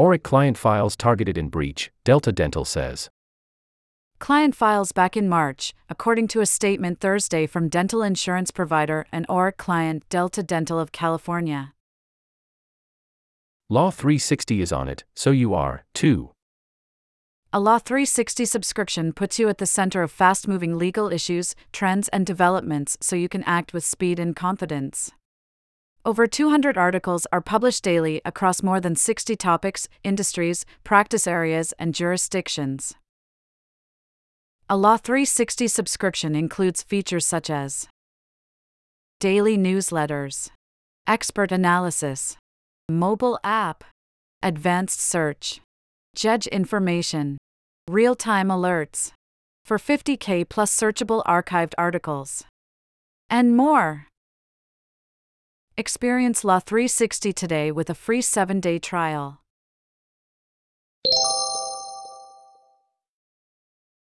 Orrick client files targeted in breach, Delta Dental says. Client files back in March, according to a statement Thursday from dental insurance provider and Orrick client Delta Dental of California. Law 360 is on it, so you are, too. A Law 360 subscription puts you at the center of fast moving legal issues, trends, and developments so you can act with speed and confidence. Over 200 articles are published daily across more than 60 topics, industries, practice areas, and jurisdictions. A Law 360 subscription includes features such as daily newsletters, expert analysis, mobile app, advanced search, judge information, real time alerts, for 50K plus searchable archived articles, and more. Experience Law 360 today with a free 7 day trial.